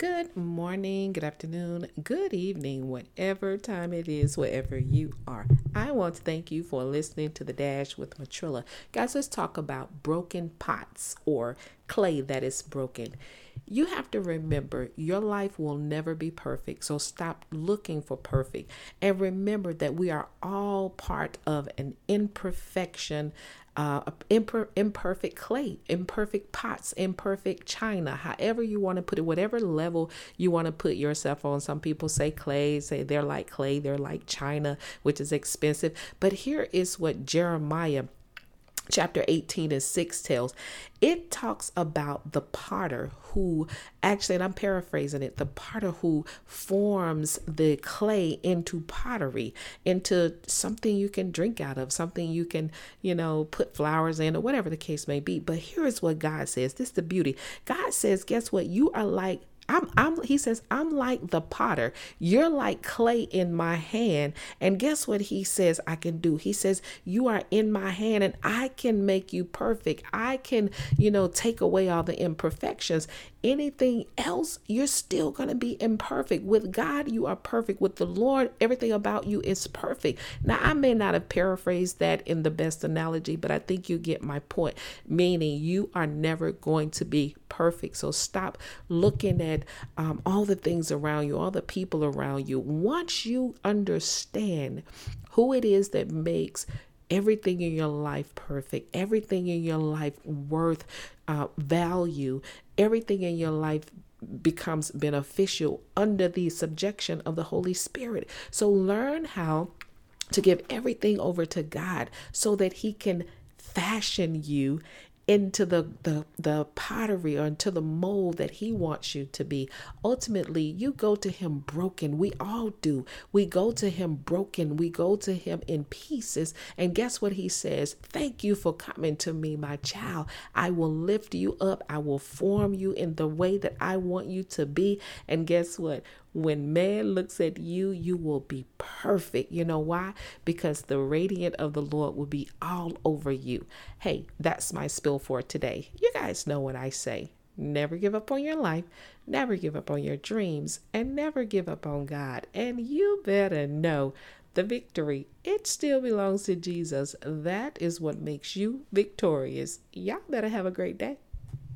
Good morning, good afternoon, good evening, whatever time it is, wherever you are. I want to thank you for listening to The Dash with Matrilla. Guys, let's talk about broken pots or clay that is broken. You have to remember your life will never be perfect, so stop looking for perfect. And remember that we are all part of an imperfection uh, imper- imperfect clay, imperfect pots, imperfect china, however you want to put it, whatever level you want to put yourself on. Some people say clay, say they're like clay, they're like china, which is expensive. But here is what Jeremiah chapter 18 and 6 tells it talks about the potter who actually and i'm paraphrasing it the potter who forms the clay into pottery into something you can drink out of something you can you know put flowers in or whatever the case may be. But here is what god says. This is the beauty. God says guess what? You are like I'm, I'm, he says, I'm like the potter. You're like clay in my hand. And guess what he says I can do? He says, You are in my hand and I can make you perfect. I can, you know, take away all the imperfections. Anything else, you're still going to be imperfect. With God, you are perfect. With the Lord, everything about you is perfect. Now, I may not have paraphrased that in the best analogy, but I think you get my point, meaning you are never going to be perfect. So stop looking at um, all the things around you, all the people around you. Once you understand who it is that makes everything in your life perfect, everything in your life worth uh, value, everything in your life becomes beneficial under the subjection of the Holy Spirit. So learn how to give everything over to God so that He can fashion you into the, the the pottery or into the mold that he wants you to be. Ultimately you go to him broken. We all do. We go to him broken. We go to him in pieces. And guess what he says? Thank you for coming to me my child. I will lift you up. I will form you in the way that i want you to be. And guess what when man looks at you, you will be perfect. You know why? Because the radiant of the Lord will be all over you. Hey, that's my spill for today. You guys know what I say. Never give up on your life, never give up on your dreams, and never give up on God. And you better know the victory, it still belongs to Jesus. That is what makes you victorious. Y'all better have a great day.